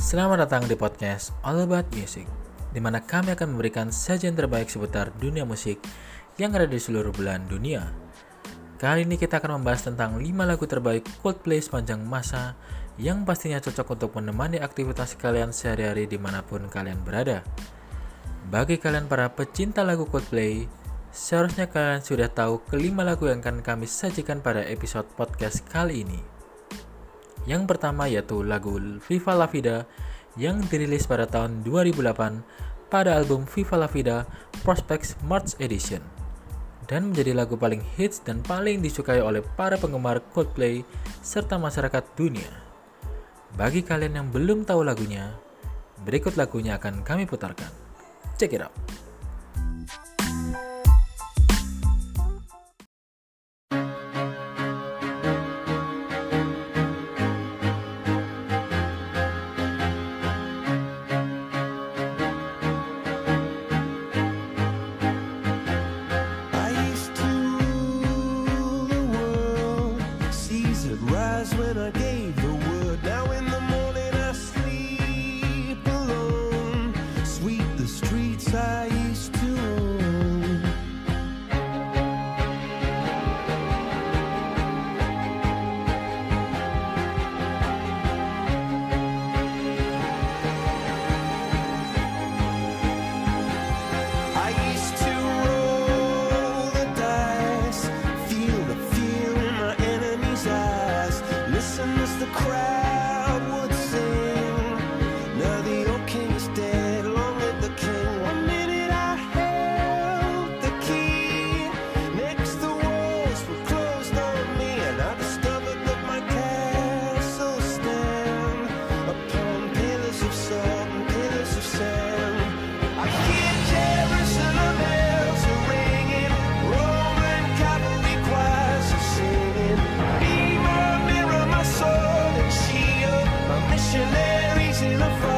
Selamat datang di podcast All About Music, di mana kami akan memberikan sajian terbaik seputar dunia musik yang ada di seluruh belahan dunia. Kali ini kita akan membahas tentang 5 lagu terbaik Coldplay sepanjang masa yang pastinya cocok untuk menemani aktivitas kalian sehari-hari di mana pun kalian berada. Bagi kalian para pecinta lagu Coldplay, seharusnya kalian sudah tahu kelima lagu yang akan kami sajikan pada episode podcast kali ini. Yang pertama yaitu lagu Viva La Vida yang dirilis pada tahun 2008 pada album Viva La Vida Prospects March Edition dan menjadi lagu paling hits dan paling disukai oleh para penggemar Coldplay serta masyarakat dunia. Bagi kalian yang belum tahu lagunya, berikut lagunya akan kami putarkan. Check it out. Missionaries in a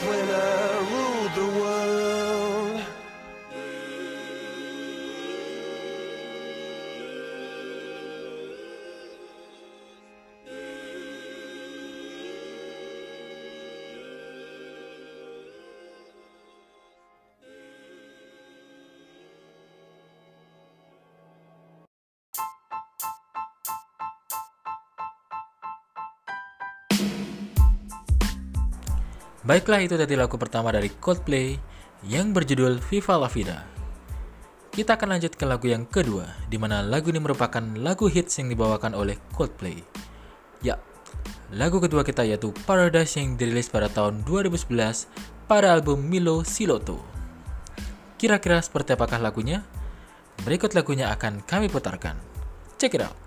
winner ruled the world. Baiklah itu tadi lagu pertama dari Coldplay yang berjudul Viva La Vida. Kita akan lanjut ke lagu yang kedua, di mana lagu ini merupakan lagu hits yang dibawakan oleh Coldplay. Ya, lagu kedua kita yaitu Paradise yang dirilis pada tahun 2011 pada album Milo Siloto. Kira-kira seperti apakah lagunya? Berikut lagunya akan kami putarkan. Check it out.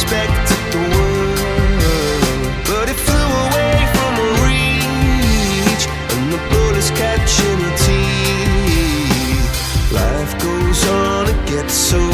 She expected the world, but it flew away from her reach, and the bullets catching her teeth. Life goes on, it gets so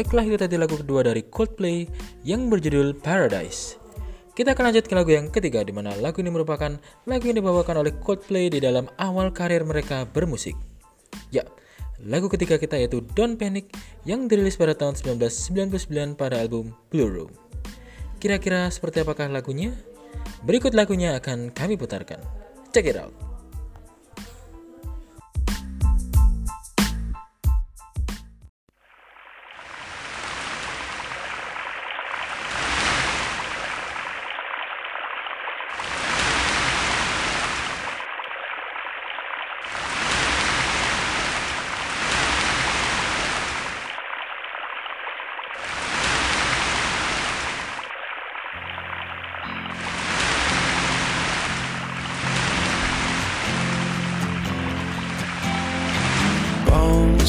Baiklah itu tadi lagu kedua dari Coldplay yang berjudul Paradise. Kita akan lanjut ke lagu yang ketiga di mana lagu ini merupakan lagu yang dibawakan oleh Coldplay di dalam awal karir mereka bermusik. Ya, lagu ketiga kita yaitu Don't Panic yang dirilis pada tahun 1999 pada album Blue Room. Kira-kira seperti apakah lagunya? Berikut lagunya akan kami putarkan. Check it out.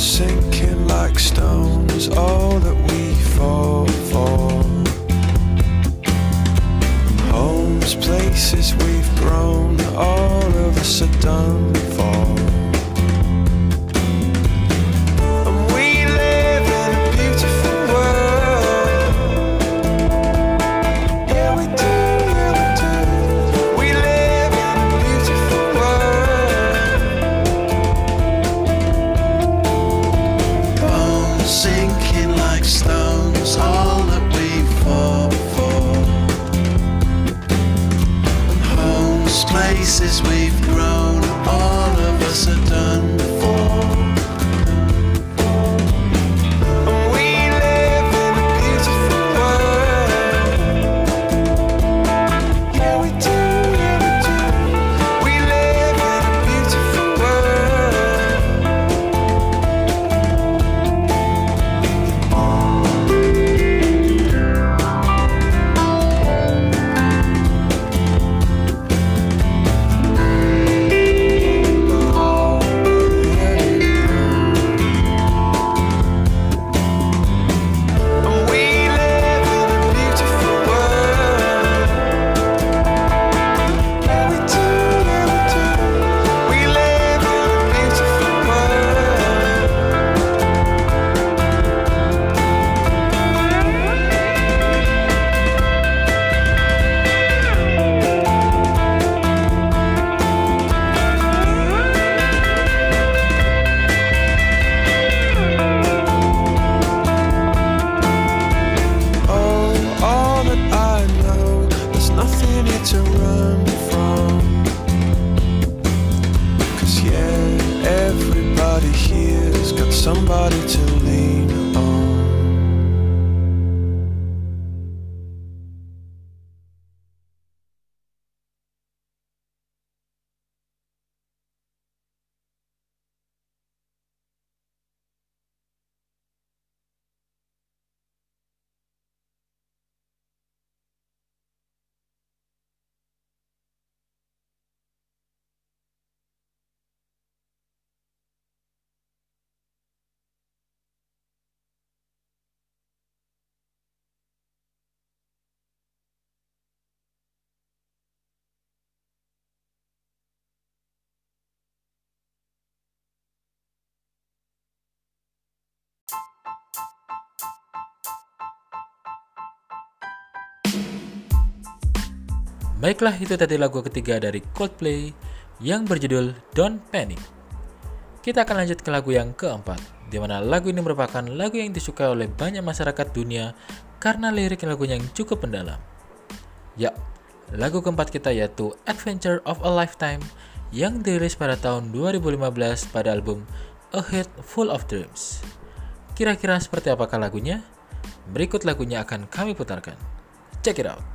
Sinking like stones, all that we fall for. Homes, places we've grown, all of us are done homes, places we've grown, all of us are done Baiklah, itu tadi lagu ketiga dari Coldplay yang berjudul Don't Panic. Kita akan lanjut ke lagu yang keempat, di mana lagu ini merupakan lagu yang disukai oleh banyak masyarakat dunia karena lirik lagunya yang cukup mendalam. Ya, lagu keempat kita yaitu Adventure of a Lifetime yang dirilis pada tahun 2015 pada album A Head Full of Dreams. Kira-kira seperti apakah lagunya? Berikut lagunya akan kami putarkan. Check it out.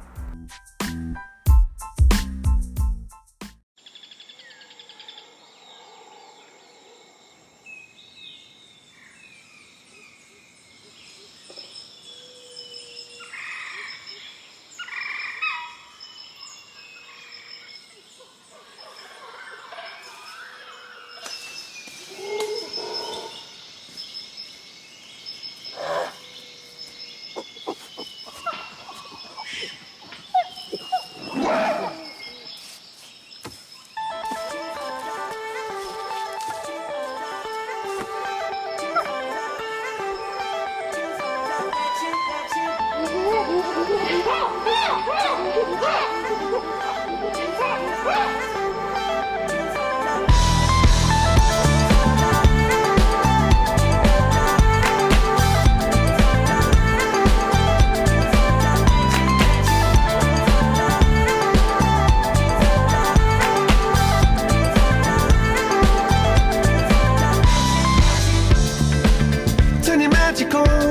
magical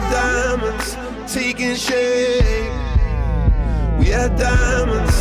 diamonds taking shape. We had diamonds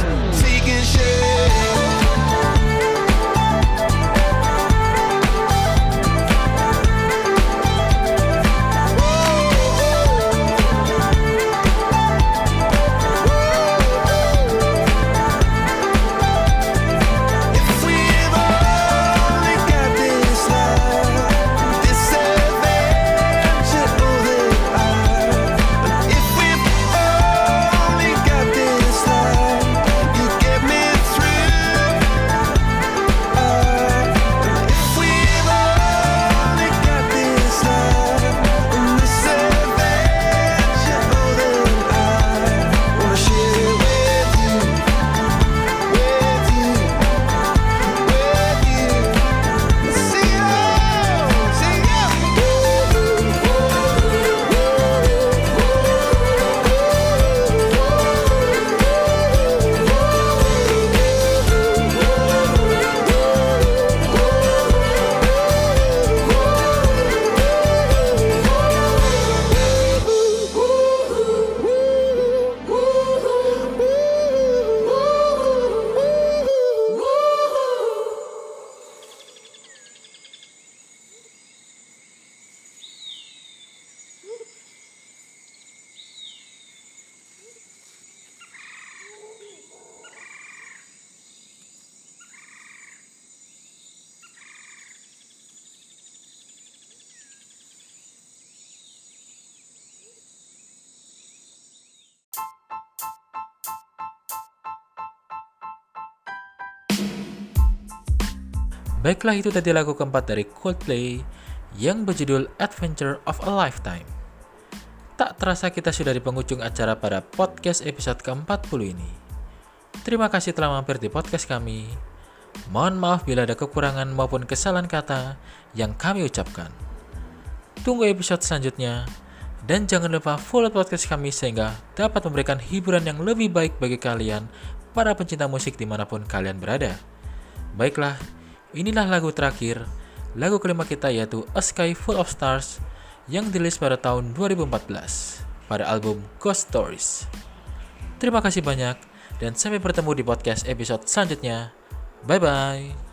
Baiklah itu tadi lagu keempat dari Coldplay yang berjudul Adventure of a Lifetime. Tak terasa kita sudah di penghujung acara pada podcast episode ke-40 ini. Terima kasih telah mampir di podcast kami. Mohon maaf bila ada kekurangan maupun kesalahan kata yang kami ucapkan. Tunggu episode selanjutnya. Dan jangan lupa follow podcast kami sehingga dapat memberikan hiburan yang lebih baik bagi kalian, para pencinta musik di mana pun kalian berada. Baiklah, inilah lagu terakhir, lagu kelima kita yaitu A Sky Full of Stars yang dirilis pada tahun 2014 pada album Ghost Stories. Terima kasih banyak dan sampai bertemu di podcast episode selanjutnya. Bye bye.